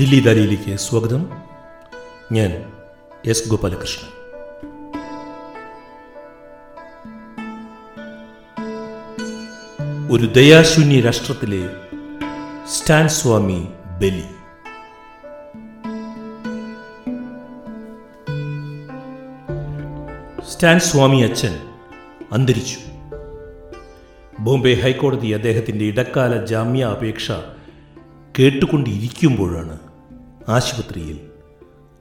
ദില്ലി ദാലിയിലേക്ക് സ്വാഗതം. ഞാൻ എസ് ഗോപാലകൃഷ്ണൻ. ഒരു ദയാശൂന്യ രാഷ്ട്രത്തിലെ സ്റ്റാൻ സ്വാമി ബലി. സ്റ്റാൻ സ്വാമി അച്ഛൻ അന്തരിച്ചു. ബോംബെ ഹൈക്കോടതി അദ്ദേഹത്തിന്റെ ഇടക്കാല ജാമ്യ അപേക്ഷ കേട്ടുകൊണ്ടിരിക്കുമ്പോഴാണ് ആശുപത്രിയിൽ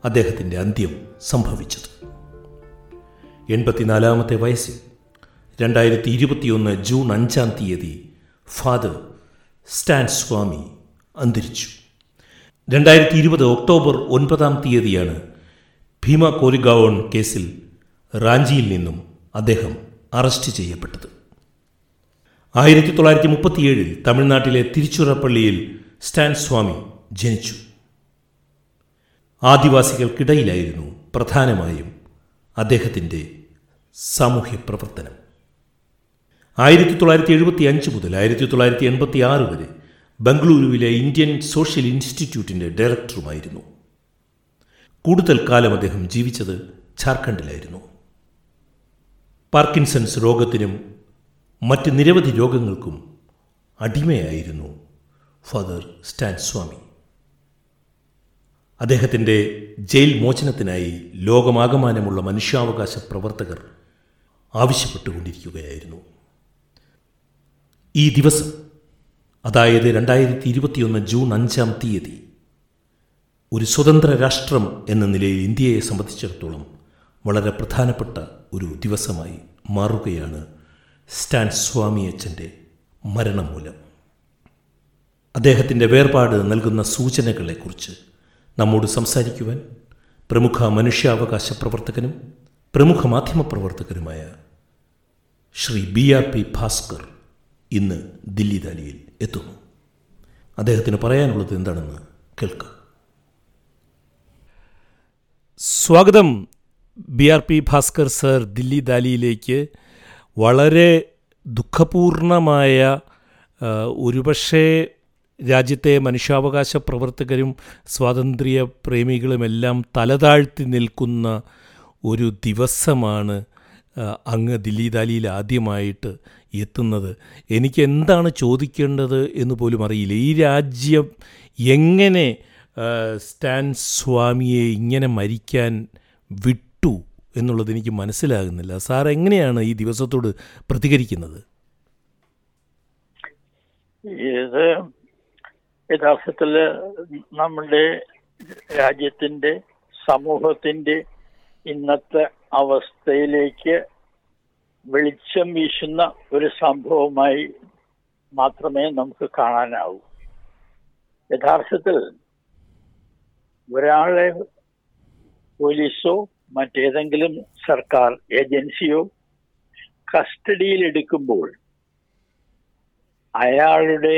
അദ്ദേഹത്തിന്റെ അന്ത്യം സംഭവിച്ചത്. എൺപത്തിനാലാമത്തെ വയസ്സിൽ രണ്ടായിരത്തി ഇരുപത്തിയൊന്ന് ജൂൺ അഞ്ചാം തീയതി ഫാദർ സ്റ്റാൻ സ്വാമി അന്തരിച്ചു. രണ്ടായിരത്തി ഇരുപത് ഒക്ടോബർ ഒൻപതാം തീയതിയാണ് ഭീമ കോരിഗാവോൺ കേസിൽ റാഞ്ചിയിൽ നിന്നും അദ്ദേഹം അറസ്റ്റ് ചെയ്യപ്പെട്ടത്. ആയിരത്തി തൊള്ളായിരത്തി മുപ്പത്തിയേഴിൽ തമിഴ്നാട്ടിലെ തിരുച്ചിറപ്പള്ളിയിൽ സ്റ്റാൻ സ്വാമി ജനിച്ചു. ആദിവാസികൾക്കിടയിലായിരുന്നു പ്രധാനമായും അദ്ദേഹത്തിന്റെ സാമൂഹ്യ പ്രവർത്തനം ആയിരത്തി തൊള്ളായിരത്തി എഴുപത്തി അഞ്ച് മുതൽ ആയിരത്തി തൊള്ളായിരത്തി എൺപത്തി ആറ് വരെ ബംഗളൂരുവിലെ ഇന്ത്യൻ സോഷ്യൽ ഇൻസ്റ്റിറ്റ്യൂട്ടിന്റെ ഡയറക്ടറുമായിരുന്നു. കൂടുതൽ കാലം അദ്ദേഹം ജീവിച്ചത് ഝാർഖണ്ഡിലായിരുന്നു. പാർക്കിൻസൺസ് രോഗത്തിനും മറ്റ് നിരവധി രോഗങ്ങൾക്കും അടിമയായിരുന്നു ഫാദർ സ്റ്റാൻ സ്വാമി അദ്ദേഹത്തിന്റെ ജയിൽ മോചനത്തിനായി ലോകമാകമാനമുള്ള മനുഷ്യാവകാശ പ്രവർത്തകർ ആവശ്യപ്പെട്ടുകൊണ്ടിരിക്കുകയായിരുന്നു. ഈ ദിവസം അതായത് രണ്ടായിരത്തി ഇരുപത്തിയൊന്ന് ജൂൺ അഞ്ചാം തീയതി ഒരു സ്വതന്ത്ര രാഷ്ട്രം എന്ന നിലയിൽ ഇന്ത്യയെ സംബന്ധിച്ചിടത്തോളം വളരെ പ്രധാനപ്പെട്ട ഒരു ദിവസമായി മാറുകയാണ് സ്റ്റാൻ സ്വാമി അച്ഛന്റെ മരണം മൂലം അദ്ദേഹത്തിന്റെ വേർപാട് നൽകുന്ന സൂചനകളെക്കുറിച്ച് നമ്മോട് സംസാരിക്കുവാൻ പ്രമുഖ മനുഷ്യാവകാശ പ്രവർത്തകനും പ്രമുഖ മാധ്യമപ്രവർത്തകനുമായ Shri B R P Bhaskar ഇന്ന് ദില്ലി ദാലിയിൽ എത്തുന്നു. അദ്ദേഹത്തിന് പറയാനുള്ളത് എന്താണെന്ന് കേൾക്കാം. സ്വാഗതം. B R P Bhaskar sir Dilli ദാലിയിലേക്ക് വളരെ ദുഃഖപൂർണമായ ഒരുപക്ഷേ രാജ്യത്തെ മനുഷ്യാവകാശ പ്രവർത്തകരും സ്വാതന്ത്ര്യ പ്രേമികളുമെല്ലാം തലതാഴ്ത്തി നിൽക്കുന്ന ഒരു ദിവസമാണ് അങ്ങ് ദില്ലി ദാലിയിൽ ആദ്യമായിട്ട് എത്തുന്നത്. എനിക്ക് എന്താണ് ചോദിക്കേണ്ടത് എന്ന് പോലും അറിയില്ല. ഈ രാജ്യം എങ്ങനെ സ്റ്റാൻ സ്വാമിയെ ഇങ്ങനെ മരിക്കാൻ വിട്ടു എന്നുള്ളത് എനിക്ക് മനസ്സിലാകുന്നില്ല. സാർ എങ്ങനെയാണ് ഈ ദിവസത്തോട് പ്രതികരിക്കുന്നത്? യഥാർത്ഥത്തിൽ നമ്മുടെ രാജ്യത്തിന്റെ സമൂഹത്തിന്റെ ഇന്നത്തെ അവസ്ഥയിലേക്ക് വെളിച്ചം വീശുന്ന ഒരു സംഭവമായി മാത്രമേ നമുക്ക് കാണാനാവൂ. യഥാർത്ഥത്തിൽ ഒരാളെ പോലീസോ മറ്റേതെങ്കിലും സർക്കാർ ഏജൻസിയോ കസ്റ്റഡിയിൽ എടുക്കുമ്പോൾ അയാളുടെ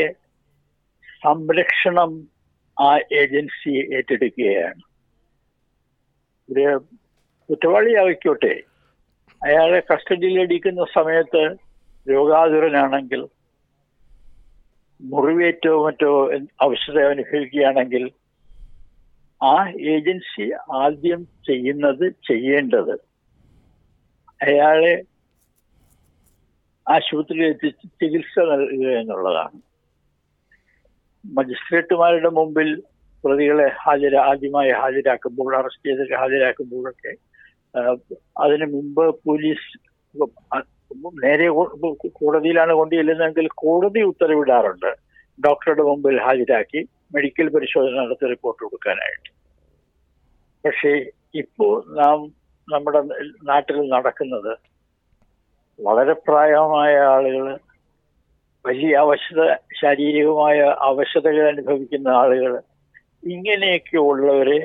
സംരക്ഷണം ആ ഏജൻസി ഏറ്റെടുക്കുകയാണ്. ഒരു കുറ്റവാളിയായിക്കോട്ടെ. അയാളെ കസ്റ്റഡിയിൽ അടിക്കുന്ന സമയത്ത് രോഗാതുരനാണെങ്കിൽ മുറിവേറ്റോ മറ്റോ അവശത അനുഭവിക്കുകയാണെങ്കിൽ ആ ഏജൻസി ആദ്യം ചെയ്യുന്നത് ചെയ്യേണ്ടത് അയാളെ ആശുപത്രിയിൽ എത്തിച്ച് ചികിത്സ നൽകുക എന്നുള്ളതാണ്. മജിസ്ട്രേറ്റുമാരുടെ മുമ്പിൽ പ്രതികളെ ഹാജര ആദ്യമായി ഹാജരാക്കുമ്പോൾ അറസ്റ്റ് ചെയ്തിട്ട് ഹാജരാക്കുമ്പോഴൊക്കെ അതിനു മുമ്പ് പോലീസ് നേരെ കോടതിയിലാണ് കൊണ്ടുചെല്ലുന്നതെങ്കിൽ കോടതി ഉത്തരവിടാറുണ്ട്. ഡോക്ടറുടെ മുമ്പിൽ ഹാജരാക്കി മെഡിക്കൽ പരിശോധന നടത്തി റിപ്പോർട്ട് കൊടുക്കാനായിട്ട്. പക്ഷേ ഇപ്പോൾ നാം നമ്മുടെ നാട്ടിൽ നടക്കുന്നത് വളരെ പ്രായമായ ആളുകൾ വലിയ അവശത ശാരീരികമായ അവശതകൾ അനുഭവിക്കുന്ന ആളുകൾ ഇങ്ങനെയൊക്കെ ഉള്ളവരെ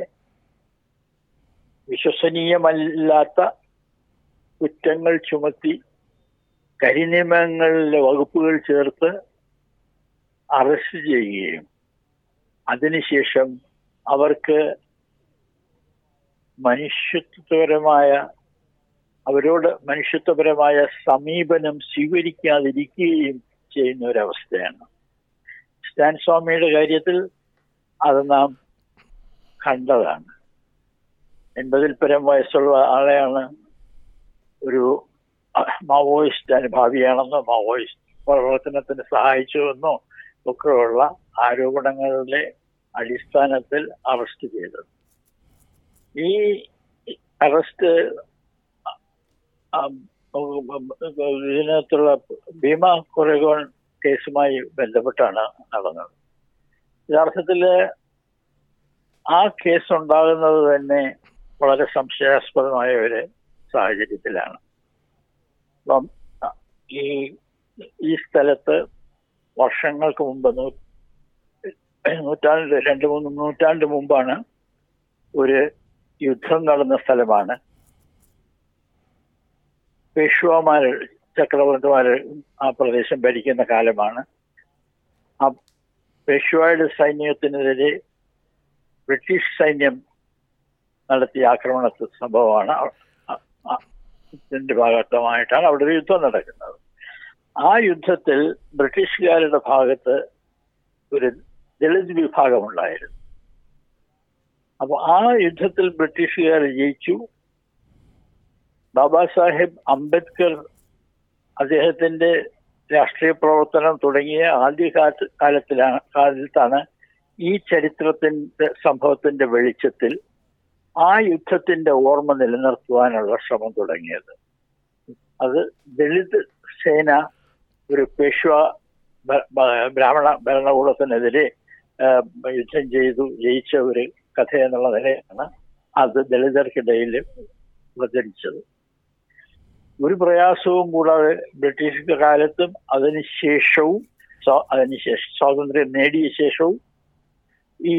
വിശ്വസനീയമല്ലാത്ത കുറ്റങ്ങൾ ചുമത്തി കരിനിയമങ്ങളിലെ വകുപ്പുകൾ ചേർത്ത് അറസ്റ്റ് ചെയ്യുകയും അതിനുശേഷം അവർക്ക് മനുഷ്യത്വപരമായ അവരോട് മനുഷ്യത്വപരമായ സമീപനം സ്വീകരിക്കാതിരിക്കുകയും ചെയ്യുന്ന ഒരവസ്ഥയാണ് സ്റ്റാൻ സ്വാമിയുടെ കാര്യത്തിൽ അത് നാം കണ്ടതാണ്. എൺപതിൽ പരം വയസ്സുള്ള ആളെയാണ് ഒരു മാവോയിസ്റ്റ് അനുഭാവിയാണെന്നോ മാവോയിസ്റ്റ് പ്രവർത്തനത്തിന് സഹായിച്ചുവെന്നോ ഒക്കെയുള്ള ആരോപണങ്ങളുടെ അടിസ്ഥാനത്തിൽ അറസ്റ്റ് ചെയ്തത്. ഈ അറസ്റ്റ് ഇതിനകത്തുള്ള ഭീമ കൊറേഗോൺ കേസുമായി ബന്ധപ്പെട്ടാണ് നടന്നത്. യഥാർത്ഥത്തിൽ ആ കേസ് ഉണ്ടാകുന്നത് തന്നെ വളരെ സംശയാസ്പദമായ ഒരു സാഹചര്യത്തിലാണ്. അപ്പം ഈ ഈ സ്ഥലത്ത് വർഷങ്ങൾക്ക് മുമ്പ് നൂറ്റാണ്ട് രണ്ട് മൂന്ന് നൂറ്റാണ്ട് മുമ്പാണ് ഒരു യുദ്ധം നടന്ന സ്ഥലമാണ് പേഷ്വാമാർ ചക്രവർത്തിമാർ ആ പ്രദേശം ഭരിക്കുന്ന കാലമാണ്. ആ പേഷ്വായുടെ സൈന്യത്തിനെതിരെ ബ്രിട്ടീഷ് സൈന്യം നടത്തിയ ആക്രമണ സംഭവമാണ്. ഭാഗത്തമായിട്ടാണ് അവിടെ ഒരു യുദ്ധം നടക്കുന്നത്. ആ യുദ്ധത്തിൽ ബ്രിട്ടീഷുകാരുടെ ഭാഗത്ത് ഒരു ദളിത് വിഭാഗമുണ്ടായിരുന്നു. അപ്പോൾ ആ യുദ്ധത്തിൽ ബ്രിട്ടീഷുകാർ ജയിച്ചു. ബാബാ സാഹിബ് അംബേദ്കർ അദ്ദേഹത്തിന്റെ രാഷ്ട്രീയ പ്രവർത്തനം തുടങ്ങിയ ആദ്യ കാലത്തിലാണ് കാലത്താണ് ഈ ചരിത്രത്തിന്റെ സംഭവത്തിന്റെ വെളിച്ചത്തിൽ ആ യുദ്ധത്തിന്റെ ഓർമ്മ നിലനിർത്തുവാനുള്ള ശ്രമം തുടങ്ങിയത്. അത് ദളിത് സേന ഒരു പേഷ്വ ബ്രാഹ്മണ ഭരണകൂടത്തിനെതിരെ യുദ്ധം ചെയ്തു ജയിച്ച ഒരു കഥ എന്നുള്ള നിലയാണ് അത് ദളിതർക്കിടയിൽ പ്രചരിച്ചത്. ഒരു പ്രയാസവും കൂടാതെ ബ്രിട്ടീഷ് കാലത്തും അതിനുശേഷവും അതിനുശേഷം സ്വാതന്ത്ര്യം നേടിയ ശേഷവും ഈ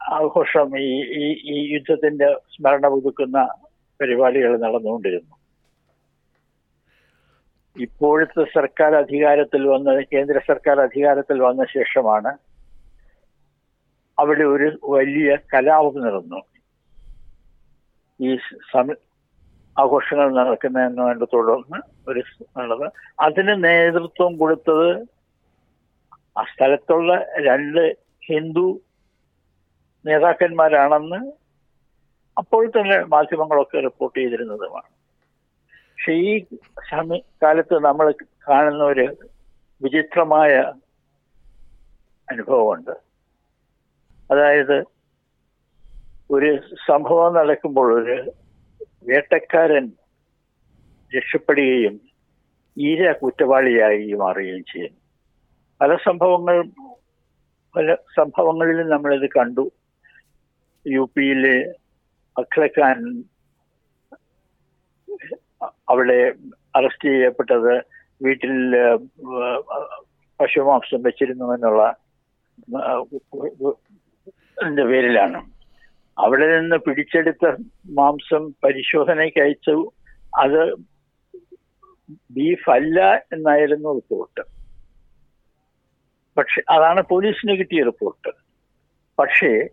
ആഘോഷം ഈ ഈ യുദ്ധത്തിന്റെ സ്മരണ പുതുക്കുന്ന പരിപാടികൾ നടന്നുകൊണ്ടിരുന്നു. ഇപ്പോഴത്തെ സർക്കാർ അധികാരത്തിൽ വന്ന കേന്ദ്ര സർക്കാർ അധികാരത്തിൽ വന്ന ശേഷമാണ് അവിടെ ഒരു വലിയ കലാപം നടന്നു. ഈ സമ ആഘോഷങ്ങൾ നടക്കുന്നതിനെ തുടർന്ന് ഒരു നടന്ന് അതിന് നേതൃത്വം കൊടുത്തത് ആ സ്ഥലത്തുള്ള രണ്ട് ഹിന്ദു നേതാക്കന്മാരാണെന്ന് അപ്പോൾ തന്നെ മാധ്യമങ്ങളൊക്കെ റിപ്പോർട്ട് ചെയ്തിരുന്നതുമാണ്. പക്ഷെ ഈ സമയ കാലത്ത് നമ്മൾ കാണുന്ന ഒരു വിചിത്രമായ അനുഭവമുണ്ട്. അതായത് ഒരു സംഭവം നടക്കുമ്പോൾ ഒരു വേട്ടക്കാരൻ രക്ഷപ്പെടുകയും ഈര കുറ്റവാളിയായി മാറുകയും ചെയ്യുന്നു പല സംഭവങ്ങൾ പല സംഭവങ്ങളിലും നമ്മളിത് കണ്ടു യു പിയിലെ അഖ്ലഖാൻ അവിടെ അറസ്റ്റ് ചെയ്യപ്പെട്ടത് വീട്ടിൽ പശുമാംസം വെച്ചിരുന്നു എന്നുള്ള പേരിലാണ് അവിടെ നിന്ന് പിടിച്ചെടുത്ത മാംസം പരിശോധനയ്ക്ക് അയച്ചു. അത് ബീഫ് അല്ല എന്നായിരുന്നു റിപ്പോർട്ട്. പക്ഷെ അതാണ് പോലീസിന് കിട്ടിയ റിപ്പോർട്ട്. പക്ഷേ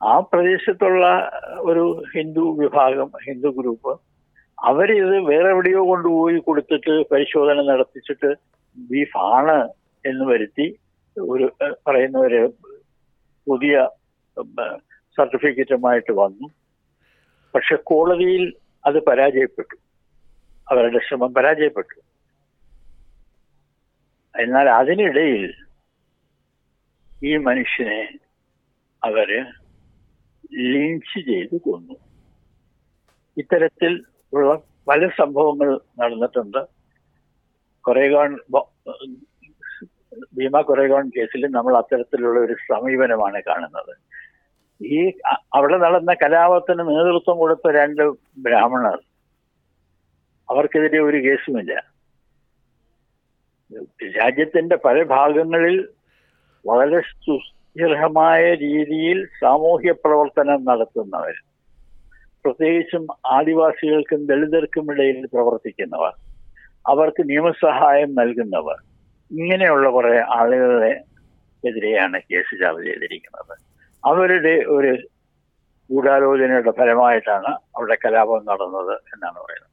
ആ പ്രദേശത്തുള്ള ഒരു ഹിന്ദു വിഭാഗം ഹിന്ദു ഗ്രൂപ്പ് അവരിത് വേറെ എവിടെയോ കൊണ്ടുപോയി കൊടുത്തിട്ട് പരിശോധന നടത്തിച്ചിട്ട് ബീഫ് ആണ് എന്ന് വരുത്തി ഒരു പറയുന്ന ഒരു പുതിയ സർട്ടിഫിക്കറ്റുമായിട്ട് വന്നു. പക്ഷെ കോടതിയിൽ അത് പരാജയപ്പെട്ടു. അവരുടെ ശ്രമം പരാജയപ്പെട്ടു. എന്നാൽ അതിനിടയിൽ ഈ മനുഷ്യനെ അവർ ലിഞ്ച് ചെയ്ത് കൊന്നു. ഇത്തരത്തിൽ ഉള്ള പല സംഭവങ്ങൾ നടന്നിട്ടുണ്ട്. കൊറേഗോൺ ഭീമ കൊറേഗോൺ കേസിൽ നമ്മൾ അത്തരത്തിലുള്ള ഒരു സമീപനമാണ് കാണുന്നത്. ഈ അവിടെ നടന്ന കലാപത്തിന് നേതൃത്വം കൊടുത്ത രണ്ട് ബ്രാഹ്മണർ. അവർക്കെതിരെ ഒരു കേസുമില്ല. രാജ്യത്തിന്റെ പല ഭാഗങ്ങളിൽ വളരെ സുസ്ഥിരമായ രീതിയിൽ സാമൂഹ്യ പ്രവർത്തനം നടത്തുന്നവർ പ്രത്യേകിച്ചും ആദിവാസികൾക്കും ദളിതർക്കും ഇടയിൽ പ്രവർത്തിക്കുന്നവർ അവർക്ക് നിയമസഹായം നൽകുന്നവർ ഇങ്ങനെയുള്ള കുറെ ആളുകളെ എതിരെയാണ് കേസ് ചാർജ് ചെയ്തിരിക്കുന്നത്. അവരുടെ ഒരു ഗൂഢാലോചനയുടെ ഫലമായിട്ടാണ് അവരുടെ കലാപം നടന്നത് എന്നാണ് പറയുന്നത്.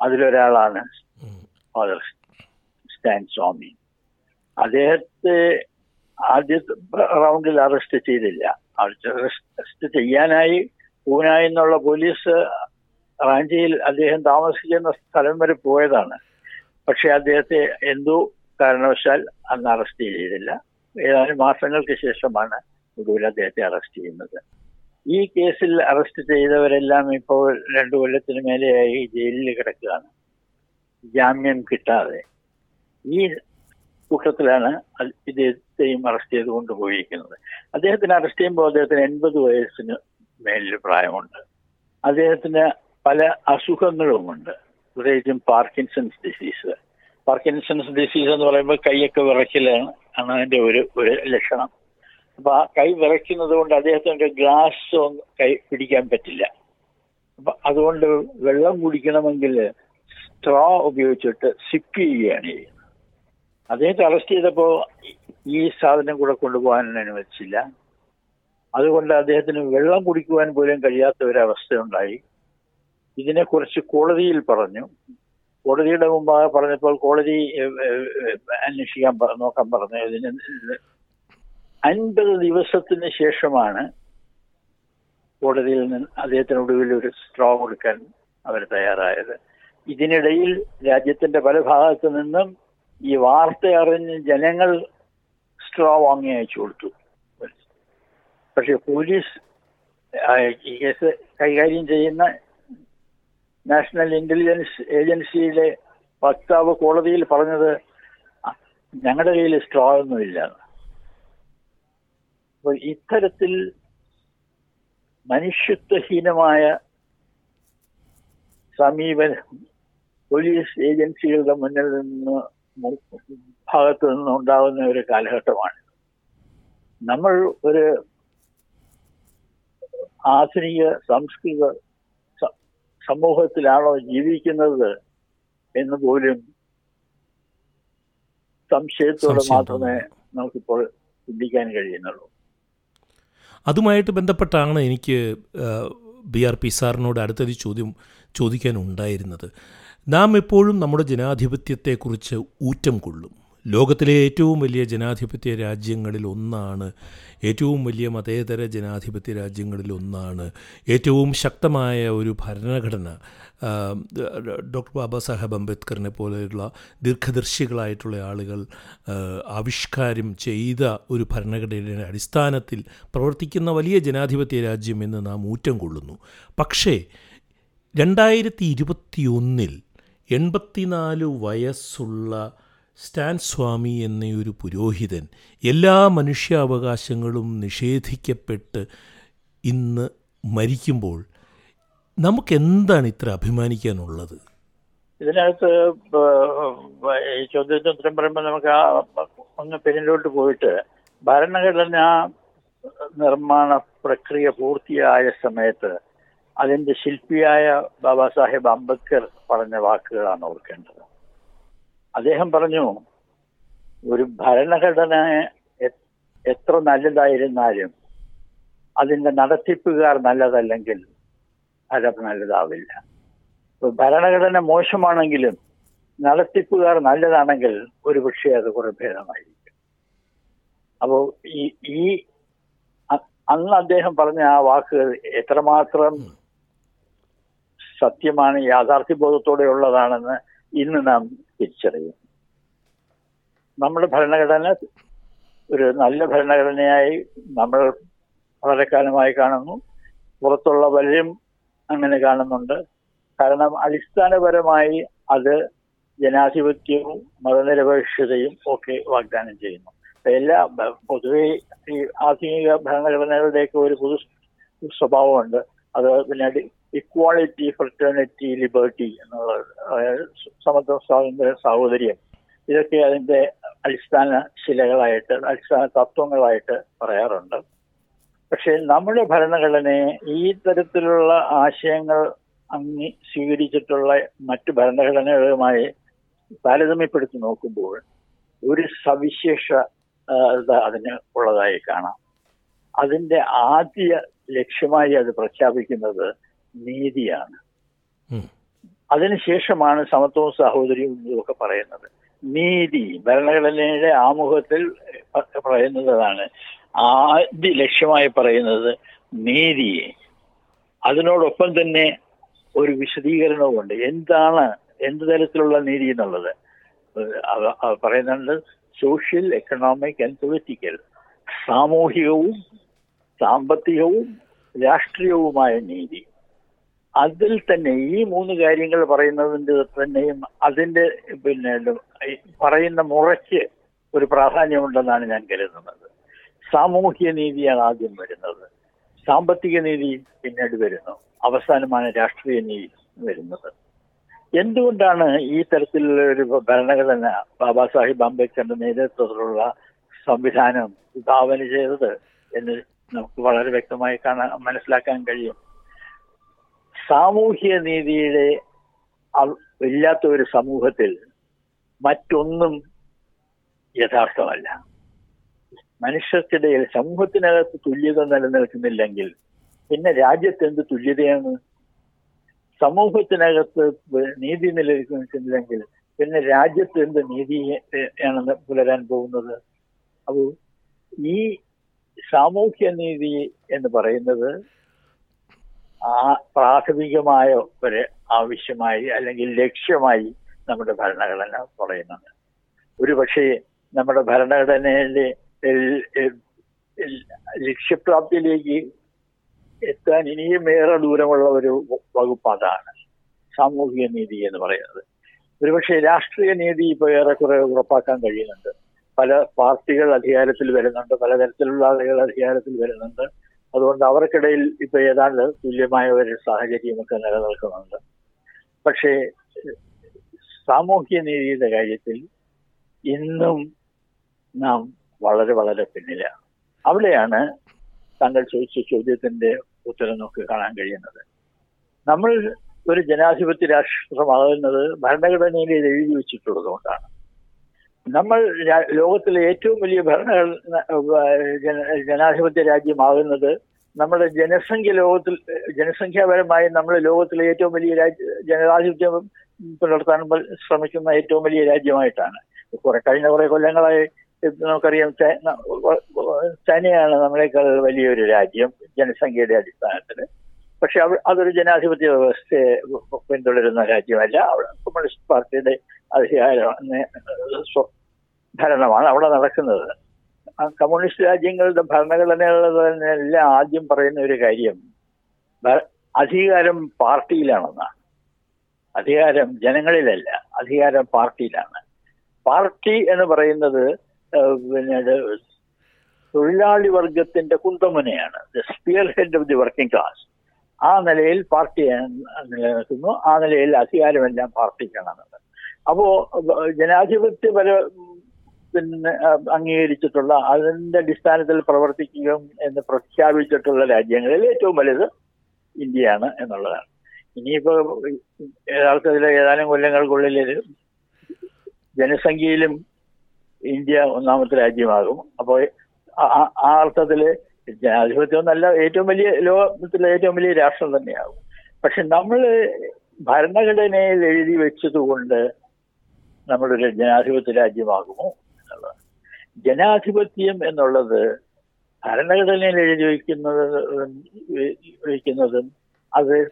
അതിലൊരാളാണ് ഫാദർ സ്റ്റാൻ സ്വാമി. അദ്ദേഹത്തെ ആദ്യ റൗണ്ടിൽ അറസ്റ്റ് ചെയ്തില്ല. അറസ്റ്റ് ചെയ്യാനായി പൂനായി എന്നുള്ള പോലീസ് റാഞ്ചിയിൽ അദ്ദേഹം താമസിക്കുന്ന സ്ഥലം വരെ പോയതാണ്. പക്ഷെ അദ്ദേഹത്തെ എന്തോ കാരണവശാൽ അന്ന് അറസ്റ്റ് ചെയ്തില്ല. ഏതാനും മാസങ്ങൾക്ക് ശേഷമാണ് ഒടുവിൽ അദ്ദേഹത്തെ അറസ്റ്റ് ചെയ്യുന്നത്. ഈ കേസിൽ അറസ്റ്റ് ചെയ്തവരെല്ലാം ഇപ്പോൾ രണ്ടു കൊല്ലത്തിന് മേലെയായി ജയിലിൽ കിടക്കുകയാണ്. ജാമ്യം കിട്ടാതെ. ഈ കൂട്ടത്തിലാണ് ഇദ്ദേഹത്തെയും അറസ്റ്റ് ചെയ്ത് കൊണ്ടുപോയിരിക്കുന്നത്. അദ്ദേഹത്തിന് അറസ്റ്റ് ചെയ്യുമ്പോൾ അദ്ദേഹത്തിന് എൺപത് വയസ്സിന് മേലിൽ പ്രായമുണ്ട്. അദ്ദേഹത്തിന് പല അസുഖങ്ങളുമുണ്ട്. പ്രത്യേകിച്ചും പാർക്കിൻസൺസ് ഡിസീസ് പാർക്കിൻസൺസ് ഡിസീസ് എന്ന് പറയുമ്പോൾ കൈയൊക്കെ വിറയ്ക്കലാണ് ആണ് അതിന്റെ ഒരു ഒരു ലക്ഷണം. അപ്പൊ ആ കൈ വിറയ്ക്കുന്നത് കൊണ്ട് അദ്ദേഹത്തിന്റെ ഗ്ലാസ് കൈ പിടിക്കാൻ പറ്റില്ല. അപ്പൊ അതുകൊണ്ട് വെള്ളം കുടിക്കണമെങ്കിൽ സ്ട്രോ ഉപയോഗിച്ചിട്ട് സിപ്പ് ചെയ്യുകയാണ് ചെയ്യുന്നത്. അദ്ദേഹത്തെ അറസ്റ്റ് ചെയ്തപ്പോൾ ഈ സാധനം കൂടെ കൊണ്ടുപോകാൻ അനുവദിച്ചില്ല അതുകൊണ്ട് അദ്ദേഹത്തിന് വെള്ളം കുടിക്കുവാൻ പോലും കഴിയാത്ത ഒരവസ്ഥയുണ്ടായി ഇതിനെക്കുറിച്ച് കോടതിയിൽ പറഞ്ഞു. കോടതിയുടെ മുമ്പാകെ പറഞ്ഞപ്പോൾ കോടതി അന്വേഷിക്കാൻ നോക്കാൻ പറഞ്ഞു. ഇതിന് അൻപത് ദിവസത്തിന് ശേഷമാണ് കോടതിയിൽ നിന്ന് അദ്ദേഹത്തിന് ഒടുവിൽ ഒരു സ്ട്രോ കൊടുക്കാൻ അവർ തയ്യാറായത്. ഇതിനിടയിൽ രാജ്യത്തിന്റെ പല ഭാഗത്തു നിന്നും ഈ വാർത്ത അറിഞ്ഞ് ജനങ്ങൾ സ്ട്രോ വാങ്ങി അയച്ചു കൊടുത്തു. പക്ഷെ പോലീസ് ഈ കേസ് കൈകാര്യം ചെയ്യുന്ന നാഷണൽ ഇന്റലിജൻസ് ഏജൻസിയിലെ വക്താവ് കോടതിയിൽ പറഞ്ഞത് ഞങ്ങളുടെ കയ്യിൽ സ്ട്രോ ഒന്നുമില്ല അപ്പോൾ ഇത്തരത്തിൽ മനുഷ്യത്വഹീനമായ സമീപനം പോലീസ് ഏജൻസികളുടെ മുന്നിൽ നിന്ന് ഭാഗത്തു നിന്ന് ഉണ്ടാകുന്ന ഒരു കാലഘട്ടമാണ് നമ്മൾ ഒരു ആധുനിക സംസ്കൃത സമൂഹത്തിലാണോ ജീവിക്കുന്നത് എന്ന് പോലും സംശയത്തോടെ മാത്രമേ. നമുക്കിപ്പോൾ ചിന്തിക്കാൻ കഴിയുന്നുള്ളൂ അതുമായിട്ട് ബന്ധപ്പെട്ടാണ് എനിക്ക് ബി ആർ പി സാറിനോട് അടുത്തൊരു ചോദ്യം ചോദിക്കാനുണ്ടായിരുന്നത്. നാം എപ്പോഴും നമ്മുടെ ജനാധിപത്യത്തെക്കുറിച്ച് ഊറ്റം കൊള്ളും. ലോകത്തിലെ ഏറ്റവും വലിയ ജനാധിപത്യ രാജ്യങ്ങളിൽ ഒന്നാണ് ഏറ്റവും വലിയ മതേതര ജനാധിപത്യ രാജ്യങ്ങളിൽ ഒന്നാണ് ഏറ്റവും ശക്തമായ ഒരു ഭരണഘടന ഡോക്ടർ ബാബാ സാഹേബ് അംബേദ്കറിനെ പോലെയുള്ള ദീർഘദർശികളായിട്ടുള്ള ആളുകൾ ആവിഷ്കാരം ചെയ്ത ഒരു ഭരണഘടനയുടെ അടിസ്ഥാനത്തിൽ പ്രവർത്തിക്കുന്ന വലിയ ജനാധിപത്യ രാജ്യം എന്ന് നാം ഊറ്റം കൊള്ളുന്നു. പക്ഷേ രണ്ടായിരത്തി ഇരുപത്തിയൊന്നിൽ എൺപത്തിനാല് വയസ്സുള്ള സ്റ്റാൻ സ്വാമി എന്നൊരു പുരോഹിതൻ എല്ലാ മനുഷ്യാവകാശങ്ങളും നിഷേധിക്കപ്പെട്ട് ഇന്ന് മരിക്കുമ്പോൾ നമുക്കെന്താണ് ഇത്ര അഭിമാനിക്കാനുള്ളത്? ഇതിനകത്ത് ഈ ചോദ്യത്തിന് ഉത്തരം പറയുമ്പോൾ നമുക്ക് ആ ഒന്ന് പിന്നിലോട്ട് പോയിട്ട് ഭരണഘടന നിർമ്മാണ പ്രക്രിയ പൂർത്തിയായ സമയത്ത് അതിന്റെ ശില്പിയായ ബാബാ സാഹേബ് അംബേദ്കർ പറഞ്ഞ വാക്കുകളാണ് ഓർക്കേണ്ടത്. അദ്ദേഹം പറഞ്ഞു ഒരു ഭരണഘടന എത്ര നല്ലതായിരുന്നാലും അതിന്റെ നടത്തിപ്പുകാർ നല്ലതല്ലെങ്കിൽ ഫലം നല്ലതാവില്ല. ഭരണഘടന മോശമാണെങ്കിലും നടത്തിപ്പുകാർ നല്ലതാണെങ്കിൽ ഒരുപക്ഷെ അത് കുറെ ഭേദമായിരിക്കും. അപ്പോൾ ഈ ഈ അന്ന് അദ്ദേഹം പറഞ്ഞ ആ വാക്കുകൾ എത്രമാത്രം സത്യമാണ് യാഥാർത്ഥ്യബോധത്തോടെ ഉള്ളതാണെന്ന് ഇന്ന് നാം തിരിച്ചറിയും. നമ്മുടെ ഭരണഘടന ഒരു നല്ല ഭരണഘടനയായി നമ്മൾ വളരെ കാലമായി കാണുന്നു. പുറത്തുള്ള പലരും അങ്ങനെ കാണുന്നുണ്ട്. കാരണം അടിസ്ഥാനപരമായി അത് ജനാധിപത്യവും മതനിരപേക്ഷതയും ഒക്കെ വാഗ്ദാനം ചെയ്യുന്നു. എല്ലാ പൊതുവെ ഈ ആധുനിക ഭരണഘടനകളുടെയൊക്കെ ഒരു പൊതു സ്വഭാവമുണ്ട്. അത് പിന്നെ ഇക്വാളിറ്റി ഫ്രറ്റേണിറ്റി ലിബർട്ടി എന്നുള്ള സമത്വ സ്വാതന്ത്ര്യ സഹോദര്യം ഇതൊക്കെ അതിന്റെ അടിസ്ഥാന ശിലകളായിട്ട് അടിസ്ഥാന തത്വങ്ങളായിട്ട് പറയാറുണ്ട്. പക്ഷേ നമ്മുടെ ഭരണഘടനയെ ഈ തരത്തിലുള്ള ആശയങ്ങൾ അങ്ങി സ്വീകരിച്ചിട്ടുള്ള മറ്റു ഭരണഘടനകളുമായി താരതമ്യപ്പെടുത്തി നോക്കുമ്പോൾ ഒരു സവിശേഷ അതിന് ഉള്ളതായി കാണാം. അതിന്റെ ആദ്യ ലക്ഷ്യമായി അത് പ്രഖ്യാപിക്കുന്നത് നീതിയാണ്. അതിനുശേഷമാണ് സമത്വവും സഹോദര്യവും ഇതൊക്കെ പറയുന്നത്. നീതി ഭരണഘടനയുടെ ആമുഖത്തിൽ പറയുന്നതാണ്. ആദ്യ ലക്ഷ്യമായി പറയുന്നത് നീതിയെ. അതിനോടൊപ്പം തന്നെ ഒരു വിശദീകരണവുമുണ്ട് എന്താണ് എന്ത് തരത്തിലുള്ള നീതി എന്നുള്ളത്? പറയുന്നുണ്ട് സോഷ്യൽ എക്കണോമിക് ആൻഡ് പൊളിറ്റിക്കൽ. സാമൂഹികവും സാമ്പത്തികവും രാഷ്ട്രീയവുമായ നീതി. അതിൽ തന്നെ ഈ മൂന്ന് കാര്യങ്ങൾ പറയുന്നതിന്റെ തന്നെയും അതിന്റെ പിന്നെ പറയുന്ന മുറയ്ക്ക് ഒരു പ്രാധാന്യമുണ്ടെന്നാണ് ഞാൻ കരുതുന്നത്. സാമൂഹ്യ നീതിയാണ് ആദ്യം വരുന്നത്. സാമ്പത്തിക നീതി പിന്നീട് വരുന്നു. അവസാനമാണ് രാഷ്ട്രീയ നീതി വരുന്നത്. എന്തുകൊണ്ടാണ് ഈ തരത്തിലുള്ള ഒരു ഭരണഘടന ബാബാ സാഹിബ് അംബേദ്കറിന്റെ നേതൃത്വത്തിലുള്ള സംവിധാനം വിഭാവന ചെയ്തത് എന്ന് നമുക്ക് വളരെ വ്യക്തമായി കാണാൻ മനസ്സിലാക്കാൻ കഴിയും. സാമൂഹ്യ നീതിയുടെ ഇല്ലാത്ത ഒരു സമൂഹത്തിൽ മറ്റൊന്നും യഥാർത്ഥമല്ല. മനുഷ്യർക്കിടയിൽ സമൂഹത്തിനകത്ത് തുല്യത നിലനിൽക്കുന്നില്ലെങ്കിൽ പിന്നെ രാജ്യത്ത് എന്ത് തുല്യതയാണ്? സമൂഹത്തിനകത്ത് നീതി നിലനിൽക്കുന്നില്ലെങ്കിൽ പിന്നെ രാജ്യത്ത് എന്ത് നീതി ആണെന്ന് ആണ് പുലരാൻ പോകുന്നത്? അപ്പോൾ ഈ സാമൂഹ്യ നീതി എന്ന് പറയുന്നത് ആ പ്രാഥമികമായ ഒരു ആവശ്യമായി അല്ലെങ്കിൽ ലക്ഷ്യമായി നമ്മുടെ ഭരണഘടന പറയുന്നുണ്ട്. ഒരു പക്ഷേ നമ്മുടെ ഭരണഘടനയിലെ ലക്ഷ്യപ്രാപ്തിയിലേക്ക് എത്താൻ ഇനിയും ഏറെ ദൂരമുള്ള ഒരു വകുപ്പ് അതാണ്. സാമൂഹിക നീതി എന്ന് പറയുന്നത്. ഒരുപക്ഷെ രാഷ്ട്രീയ നീതി ഇപ്പോൾ ഏറെക്കുറെ ഉറപ്പാക്കാൻ കഴിയുന്നുണ്ട്. പല പാർട്ടികൾ അധികാരത്തിൽ വരുന്നുണ്ട് പലതരത്തിലുള്ള ആളുകൾ അധികാരത്തിൽ വരുന്നുണ്ട്. അതുകൊണ്ട് അവർക്കിടയിൽ ഇപ്പൊ ഏതാണ്ട് തുല്യമായ ഒരു സാഹചര്യമൊക്കെ നിലനിൽക്കുന്നുണ്ട്. പക്ഷേ സാമൂഹ്യ നീതിയുടെ കാര്യത്തിൽ ഇന്നും നാം വളരെ വളരെ പിന്നിലാണ്. അവിടെയാണ് താങ്കൾ ചോദിച്ച ചോദ്യത്തിന്റെ ഉത്തരം നമുക്ക് കാണാൻ കഴിയുന്നത്. നമ്മൾ ഒരു ജനാധിപത്യ രാഷ്ട്രമാകുന്നത് ഭരണഘടനയിൽ എഴുതി വെച്ചിട്ടുള്ളതുകൊണ്ടാണ്. നമ്മൾ ലോകത്തിലെ ഏറ്റവും വലിയ ഭരണ ജനാധിപത്യ രാജ്യമാകുന്നത് നമ്മുടെ ജനസംഖ്യ ലോകത്തിൽ ജനസംഖ്യാപരമായി നമ്മൾ ലോകത്തിലെ ഏറ്റവും വലിയ രാജ്യ ജനാധിപത്യം പുലർത്താൻ ശ്രമിക്കുന്ന ഏറ്റവും വലിയ രാജ്യമായിട്ടാണ്. കുറെ കഴിഞ്ഞ കുറെ കൊല്ലങ്ങളായി നമുക്കറിയാം ചൈനയാണ് നമ്മളെക്കാൾ വലിയൊരു രാജ്യം ജനസംഖ്യയുടെ അടിസ്ഥാനത്തിൽ പക്ഷെ അതൊരു ജനാധിപത്യ വ്യവസ്ഥയെ പിന്തുടരുന്ന രാജ്യമല്ല. അവിടെ കമ്മ്യൂണിസ്റ്റ് പാർട്ടിയുടെ അധികാരം ഭരണമാണ് അവിടെ നടക്കുന്നത്. കമ്മ്യൂണിസ്റ്റ് രാജ്യങ്ങളുടെ ഭരണഘടനകളെല്ലാം ആദ്യം പറയുന്ന ഒരു കാര്യം അധികാരം പാർട്ടിയിലാണെന്നാണ് അധികാരം ജനങ്ങളിലല്ല അധികാരം പാർട്ടിയിലാണ്. പാർട്ടി എന്ന് പറയുന്നത് പിന്നെ തൊഴിലാളി വർഗത്തിന്റെ കുന്തമുനയാണ്. The spearhead of the working class ആ നിലയിൽ പാർട്ടി നിലനിൽക്കുന്നു ആ നിലയിൽ അധികാരമെല്ലാം പാർട്ടിക്കാണെന്നത് അപ്പോ ജനാധിപത്യപര പിന്നെ അംഗീകരിച്ചിട്ടുള്ള അതിന്റെ അടിസ്ഥാനത്തിൽ പ്രവർത്തിക്കുകയും എന്ന് പ്രഖ്യാപിച്ചിട്ടുള്ള രാജ്യങ്ങളിൽ ഏറ്റവും വലുത് ഇന്ത്യയാണ് എന്നുള്ളതാണ്. ഇനിയിപ്പോ യഥാർത്ഥത്തിൽ ഏതാനും കൊല്ലങ്ങൾക്കുള്ളിൽ ജനസംഖ്യയിലും ഇന്ത്യ ഒന്നാമത്തെ രാജ്യമാകും. അപ്പോൾ ആ- അർത്ഥത്തിൽ ജനാധിപത്യം നല്ല ഏറ്റവും വലിയ ലോകത്തിലെ ഏറ്റവും വലിയ രാഷ്ട്രം തന്നെയാകും. പക്ഷെ നമ്മൾ ഭരണഘടനയിൽ എഴുതി വെച്ചതുകൊണ്ട് നമ്മളൊരു ജനാധിപത്യ രാജ്യമാകുമോ? ജനാധിപത്യം എന്നുള്ളത് ഭരണഘടനയിൽ എഴുതി വയ്ക്കുന്നത് വയ്ക്കുന്നതും അത്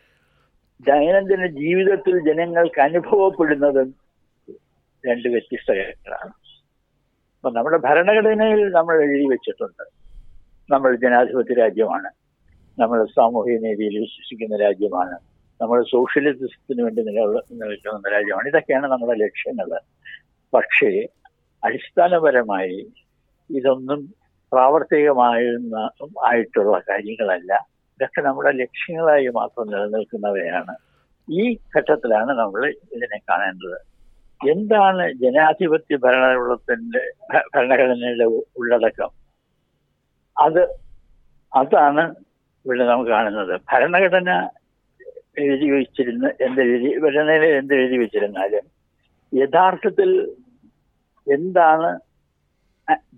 ദൈനംദിന ജീവിതത്തിൽ ജനങ്ങൾക്ക് അനുഭവപ്പെടുന്നതും രണ്ട് വ്യത്യസ്ത കാര്യങ്ങളാണ്. അപ്പൊ നമ്മുടെ ഭരണഘടനയിൽ നമ്മൾ എഴുതി വെച്ചിട്ടുണ്ട്. നമ്മൾ ജനാധിപത്യ രാജ്യമാണ്. നമ്മൾ സാമൂഹിക നീതിയിൽ വിശ്വസിക്കുന്ന രാജ്യമാണ്. നമ്മൾ സോഷ്യലിസത്തിന് വേണ്ടി നില- നിലനിൽക്കുന്ന രാജ്യമാണ്. ഇതൊക്കെയാണ് നമ്മുടെ ലക്ഷ്യങ്ങൾ. പക്ഷേ അടിസ്ഥാനപരമായി ഇതൊന്നും പ്രാവർത്തികമായിരുന്ന ആയിട്ടുള്ള കാര്യങ്ങളല്ല. ഇതൊക്കെ നമ്മുടെ ലക്ഷ്യങ്ങളായി മാത്രം നിലനിൽക്കുന്നവയാണ്. ഈ ഘട്ടത്തിലാണ് നമ്മൾ ഇതിനെ കാണേണ്ടത്. എന്താണ് ജനാധിപത്യ ഭരണകൂടത്തിന്റെ ഭരണഘടനയുടെ ഉള്ളടക്കം? അത് അതാണ് ഇവിടെ നമ്മൾ കാണുന്നത്. ഭരണഘടന എഴുതി വെച്ചിരുന്ന എന്ത് എഴുതി ഭരണയിൽ എന്ത് എഴുതി വെച്ചിരുന്നാലും യഥാർത്ഥത്തിൽ എന്താണ്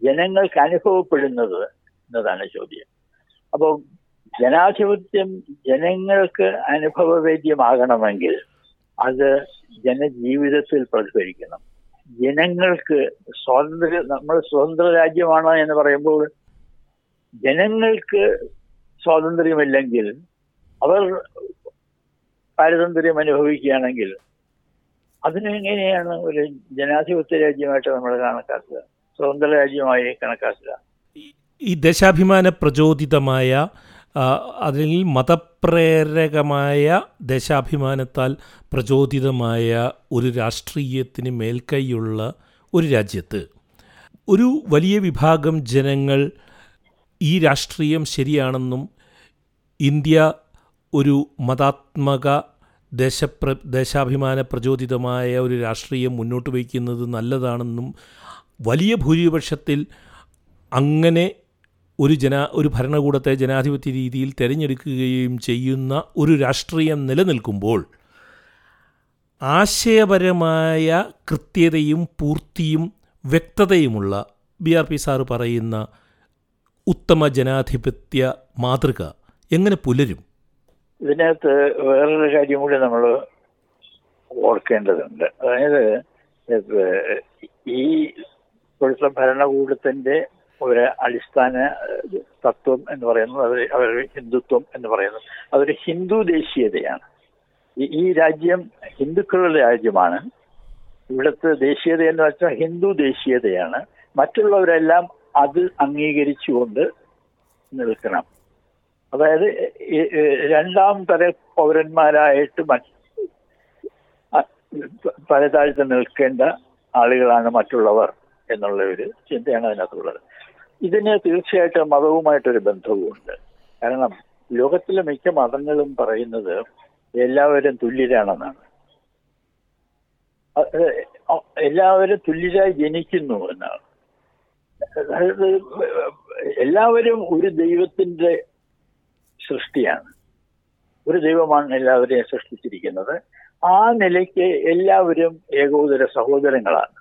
ജനങ്ങൾക്ക് അനുഭവപ്പെടുന്നത് എന്നതാണ് ചോദ്യം. അപ്പോൾ ജനാധിപത്യം ജനങ്ങൾക്ക് അനുഭവവേദ്യമാകണമെങ്കിൽ അത് ജനജീവിതത്തിൽ പ്രതിഫലിക്കണം. ജനങ്ങൾക്ക് സ്വാതന്ത്ര്യ നമ്മൾ സ്വതന്ത്ര രാജ്യമാണ് എന്ന് പറയുമ്പോൾ ജനങ്ങൾക്ക് സ്വാതന്ത്ര്യമില്ലെങ്കിൽ അവർ പാരതന്ത്ര്യം അനുഭവിക്കുകയാണെങ്കിൽ അതിനെങ്ങനെയാണ് ഒരു ജനാധിപത്യ രാജ്യമായിട്ട് നമ്മൾ കണക്കാക്കുക? സ്വതന്ത്ര രാജ്യമായി കണക്കാക്കുക? ഈ ദേശാഭിമാന പ്രചോദിതമായ അല്ലെങ്കിൽ മതപ്രേരകമായ ദേശാഭിമാനത്താൽ പ്രചോദിതമായ ഒരു രാഷ്ട്രീയത്തിന് മേൽക്കൈയുള്ള ഒരു രാജ്യത്ത്. ഒരു വലിയ വിഭാഗം ജനങ്ങൾ ഈ രാഷ്ട്രീയം ശരിയാണെന്നും ഇന്ത്യ ഒരു മതാത്മക ദേശപ്ര ദേശാഭിമാന പ്രചോദിതമായ ഒരു രാഷ്ട്രീയം മുന്നോട്ട് വയ്ക്കുന്നത് നല്ലതാണെന്നും വലിയ ഭൂരിപക്ഷത്തിൽ അങ്ങനെ ഒരു ജന ഒരു ഭരണകൂടത്തെ ജനാധിപത്യ രീതിയിൽ തിരഞ്ഞെടുക്കുകയും ചെയ്യുന്ന ഒരു രാഷ്ട്രീയം നിലനിൽക്കുമ്പോൾ ആശയപരമായ കൃത്യതയും പൂർത്തിയും വ്യക്തതയുമുള്ള ബി ആർ പി സാറ് പറയുന്ന ഉത്തമ ജനാധിപത്യ മാതൃക എങ്ങനെ പുലരും? ഇതിനകത്ത് വേറൊരു കാര്യം കൂടി നമ്മൾ ഓർക്കേണ്ടതുണ്ട്. അതായത് ഈ ഇപ്പോഴത്തെ ഭരണകൂടത്തിന്റെ ഒരു അടിസ്ഥാന തത്വം എന്ന് പറയുന്നത് അവർ അവർ ഹിന്ദുത്വം എന്ന് പറയുന്നത് അതൊരു ഹിന്ദു ദേശീയതയാണ്. ഈ രാജ്യം ഹിന്ദുക്കളുടെ രാജ്യമാണ്. ഇവിടുത്തെ ദേശീയത എന്ന് വെച്ചാൽ ഹിന്ദു ദേശീയതയാണ്. മറ്റുള്ളവരെല്ലാം അത് അംഗീകരിച്ചുകൊണ്ട് നിൽക്കണം. അതായത് രണ്ടാം തര പൗരന്മാരായിട്ട് തലതാഴ്ത്ത് നിൽക്കേണ്ട ആളുകളാണ് മറ്റുള്ളവർ എന്നുള്ള ഒരു ചിന്തയാണ് അതിനകത്തുള്ളത്. ഇതിന് തീർച്ചയായിട്ടും മതവുമായിട്ടൊരു ബന്ധവുമുണ്ട്. കാരണം ലോകത്തിലെ മിക്ക മതങ്ങളും പറയുന്നത് എല്ലാവരും തുല്യരാണെന്നാണ്. എല്ലാവരും തുല്യരായി ജനിക്കുന്നു എന്നാണ്. അതായത് എല്ലാവരും ഒരു ദൈവത്തിന്റെ സൃഷ്ടിയാണ്. ഒരു ദൈവമാണ് എല്ലാവരെയും സൃഷ്ടിച്ചിരിക്കുന്നത്. ആ നിലയ്ക്ക് എല്ലാവരും ഏകോദര സഹോദരങ്ങളാണ്.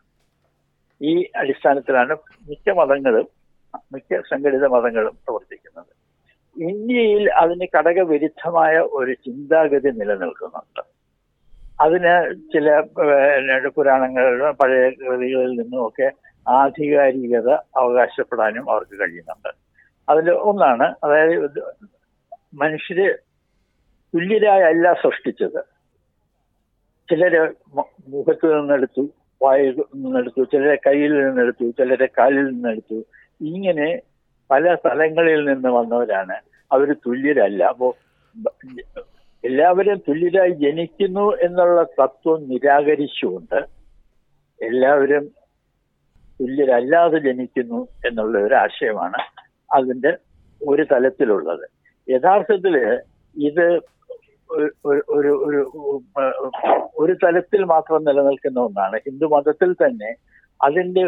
ഈ അടിസ്ഥാനത്തിലാണ് മിക്ക മതങ്ങളും മിക്ക സംഘടിത മതങ്ങളും പ്രവർത്തിക്കുന്നത്. ഇന്ത്യയിൽ അതിന് ഘടകവിരുദ്ധമായ ഒരു ചിന്താഗതി നിലനിൽക്കുന്നുണ്ട്. അതിന് ചില പുരാണങ്ങളിലും പഴയ കൃതികളിൽ നിന്നുമൊക്കെ ആധികാരികത അവകാശപ്പെടാനും അവർക്ക് കഴിയുന്നുണ്ട്. അതിൽ ഒന്നാണ് അതായത് മനുഷ്യര് തുല്യരായല്ല സൃഷ്ടിച്ചത്. ചിലര് മുഖത്ത് നിന്നെടുത്തു വായിൽ നിന്നെടുത്തു ചിലരെ കയ്യിൽ നിന്നെടുത്തു ചിലരെ കാലിൽ നിന്നെടുത്തു. ഇങ്ങനെ പല സ്ഥലങ്ങളിൽ നിന്ന് വന്നവരാണ്. അവർ തുല്യരല്ല. അപ്പോ എല്ലാവരും തുല്യരായി ജനിക്കുന്നു എന്നുള്ള തത്വം നിരാകരിച്ചുകൊണ്ട് എല്ലാവരും തുല്യരല്ലാതെ ജനിക്കുന്നു എന്നുള്ള ഒരു ആശയമാണ് അതിന്റെ ഒരു തലത്തിലുള്ളത്. യഥാർത്ഥത്തിൽ ഇത് ഒരു ഒരു ഒരു തലത്തിൽ മാത്രം നിലനിൽക്കുന്ന ഒന്നാണ്. ഹിന്ദു മതത്തിൽ തന്നെ അതിന്റെ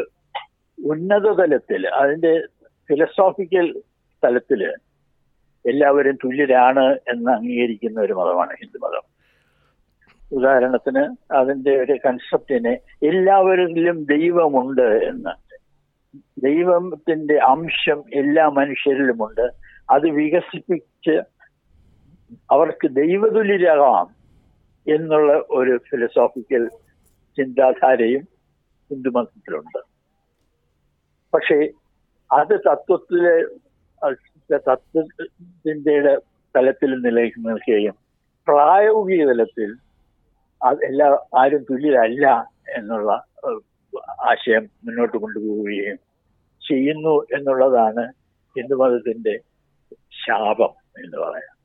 ഉന്നത തലത്തിൽ അതിന്റെ ഫിലസോഫിക്കൽ തലത്തിൽ എല്ലാവരും തുല്യരാണ് എന്ന് അംഗീകരിക്കുന്ന ഒരു മതമാണ് ഹിന്ദു മതം. ഉദാഹരണത്തിന് അതിന്റെ ഒരു കൺസെപ്റ്റിനെ എല്ലാവരിലും ദൈവമുണ്ട് എന്ന്. ദൈവത്തിന്റെ അംശം എല്ലാ മനുഷ്യരിലുമുണ്ട്. അത് വികസിപ്പിച്ച് അവർക്ക് ദൈവതുല്യരാകാം എന്നുള്ള ഒരു ഫിലസോഫിക്കൽ ചിന്താധാരയും ഹിന്ദുമതത്തിലുണ്ട്. പക്ഷേ അത് തത്വത്തിലെ തത്വത്തിന്റെ തലത്തിൽ നിലനിൽക്കുകയും പ്രായോഗിക തലത്തിൽ എല്ലാ ആരും തുല്യരല്ല എന്നുള്ള ആശയം മുന്നോട്ട് കൊണ്ടുപോവുകയും ചെയ്യുന്നു എന്നുള്ളതാണ് ഹിന്ദുമതത്തിന്റെ ശാപം എന്ന് പറയാം.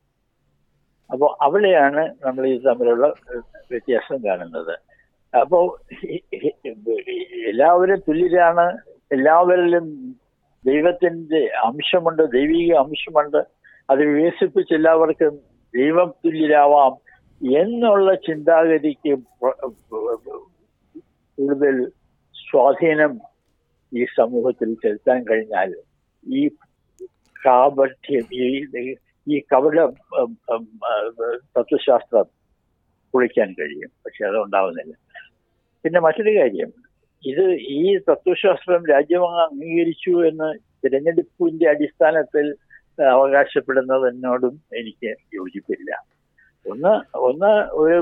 അപ്പോൾ അവിടെയാണ് നമ്മൾ ഈ തമ്മിലുള്ള വ്യത്യാസം കാണുന്നത്. അപ്പോൾ എല്ലാവരും തുല്യരാണ്. എല്ലാവരിലും ദൈവത്തിന്റെ അംശമുണ്ട് ദൈവിക അംശമുണ്ട്. അത് വികസിപ്പിച്ച് എല്ലാവർക്കും ദൈവം തുല്യരാവാം എന്നുള്ള ചിന്താഗതിക്ക് കൂടുതൽ സ്വാധീനം ഈ സമൂഹത്തിൽ ചെലുത്താൻ കഴിഞ്ഞാൽ ഈ കാപഠ്യം ഈ ഈ കവല തത്വശാസ്ത്രം കുളിക്കാൻ കഴിയും പക്ഷെ അത് ഉണ്ടാവുന്നില്ല പിന്നെ മറ്റൊരു കാര്യം ഇത് ഈ തത്വശാസ്ത്രം രാജ്യം അങ്ങ് അംഗീകരിച്ചു എന്ന് തിരഞ്ഞെടുപ്പിന്റെ അടിസ്ഥാനത്തിൽ അവകാശപ്പെടുന്നതിനോടും എനിക്ക് യോജിപ്പില്ല. ഒന്ന് ഒന്ന് ഒരു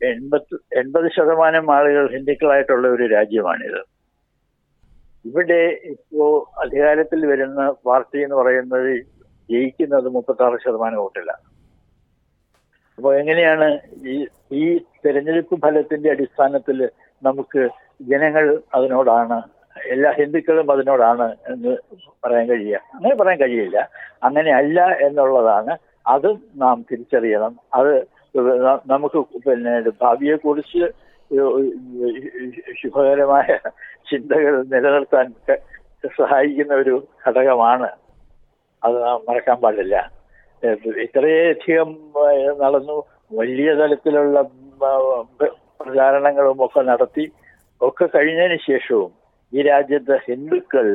എൺപത് എൺപത് ശതമാനം ആളുകൾ ഹിന്ദുക്കളായിട്ടുള്ള ഒരു രാജ്യമാണിത്. ഇവിടെ ഇപ്പോ അധികാരത്തിൽ വരുന്ന പാർട്ടി എന്ന് പറയുന്നത് ജയിക്കുന്നത് മുപ്പത്തി ആറ് ശതമാനം വോട്ടില്ല. അപ്പോൾ എങ്ങനെയാണ് ഈ ഈ തെരഞ്ഞെടുപ്പ് ഫലത്തിന്റെ അടിസ്ഥാനത്തിൽ നമുക്ക് ജനങ്ങൾ അതിനോടാണ് എല്ലാ ഹിന്ദുക്കളും അതിനോടാണ് എന്ന് പറയാൻ കഴിയുക? അങ്ങനെ പറയാൻ കഴിയില്ല. അങ്ങനെ അല്ല എന്നുള്ളതാണ് അതും നാം തിരിച്ചറിയണം. അത് നമുക്ക് പിന്നെ ഭാവിയെ കുറിച്ച് ശുഭകരമായ ചിന്തകൾ നിലനിർത്താൻ സഹായിക്കുന്ന ഒരു ഘടകമാണ്. അത് മറക്കാൻ പാടില്ല. ഇത്രയധികം നടന്നു വലിയ തലത്തിലുള്ള പ്രചാരണങ്ങളും ഒക്കെ നടത്തി ഒക്കെ കഴിഞ്ഞതിന് ശേഷവും ഈ രാജ്യത്തെ ഹിന്ദുക്കൾ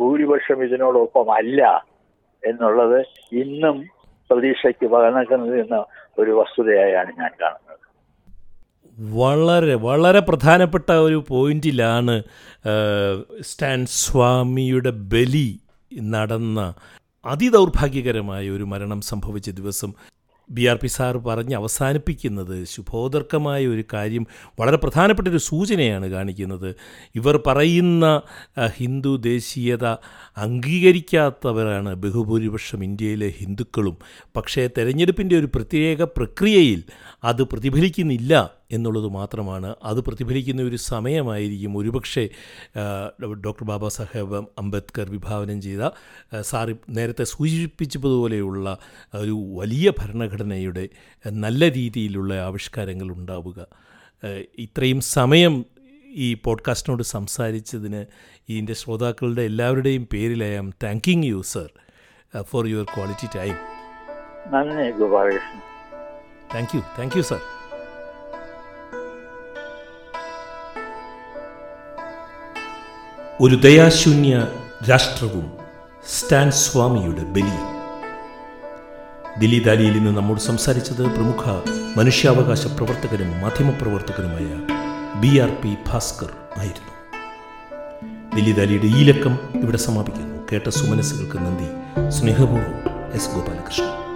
ഭൂരിപക്ഷം ഇതിനോടൊപ്പം അല്ല എന്നുള്ളത് ഇന്നും പ്രതീക്ഷയ്ക്ക് പകർന്നിരിക്കുന്ന ഒരു വസ്തുതയായാണ് ഞാൻ കാണുന്നത്. വളരെ വളരെ പ്രധാനപ്പെട്ട ഒരു പോയിന്റിലാണ് സ്റ്റാൻ സ്വാമിയുടെ ബലി നടന്ന അതിദൗർഭാഗ്യകരമായ ഒരു മരണം സംഭവിച്ച ദിവസം ബി ആർ പി സാർ പറഞ്ഞ് അവസാനിപ്പിക്കുന്നത് ശുഭോദർക്കമായ ഒരു കാര്യം വളരെ പ്രധാനപ്പെട്ട ഒരു സൂചനയാണ് കാണിക്കുന്നത്. ഇവർ പറയുന്ന ഹിന്ദു ദേശീയത അംഗീകരിക്കാത്തവരാണ് ബഹുഭൂരിപക്ഷം ഇന്ത്യയിലെ ഹിന്ദുക്കളും. പക്ഷേ തെരഞ്ഞെടുപ്പിന്റെ ഒരു പ്രത്യേക പ്രക്രിയയിൽ അത് പ്രതിഫലിക്കുന്നില്ല. എന്നുള്ളത് മാത്രമാണ്. അത് പ്രതിഫലിക്കുന്ന ഒരു സമയമായിരിക്കും. ഒരുപക്ഷെ ഡോക്ടർ ബാബാ സാഹേബ് അംബേദ്കർ വിഭാവനം ചെയ്ത സാറി നേരത്തെ സൂചിപ്പിച്ചതുപോലെയുള്ള ഒരു വലിയ ഭരണഘടനയുടെ നല്ല രീതിയിലുള്ള ആവിഷ്കാരങ്ങൾ ഉണ്ടാവുക. ഇത്രയും സമയം ഈ പോഡ്കാസ്റ്റിനോട് സംസാരിച്ചതിന് ഇതിന്റെ ശ്രോതാക്കളുടെ എല്ലാവരുടെയും പേരിൽ I am thanking you sir for your quality time. നന്ദി Gopalakrishnan. Thank you. Thank you sir. ഒരു ദയാശൂന്യ രാഷ്ട്രവും സ്റ്റാൻ സ്വാമിയുടെ ബലിയും. ദില്ലി ദാലിയിൽ നിന്ന് നമ്മോട് സംസാരിച്ചത് പ്രമുഖ മനുഷ്യാവകാശ പ്രവർത്തകനും മാധ്യമപ്രവർത്തകനുമായ ബി ആർ പി ഭാസ്കർ ആയിരുന്നു. ദില്ലി ദാലിയുടെ ഈ ലക്കം ഇവിടെ സമാപിക്കുന്നു. കേട്ട സുമനസ്സുകൾക്ക് നന്ദി. സ്നേഹപൂർവം എസ് ഗോപാലകൃഷ്ണൻ.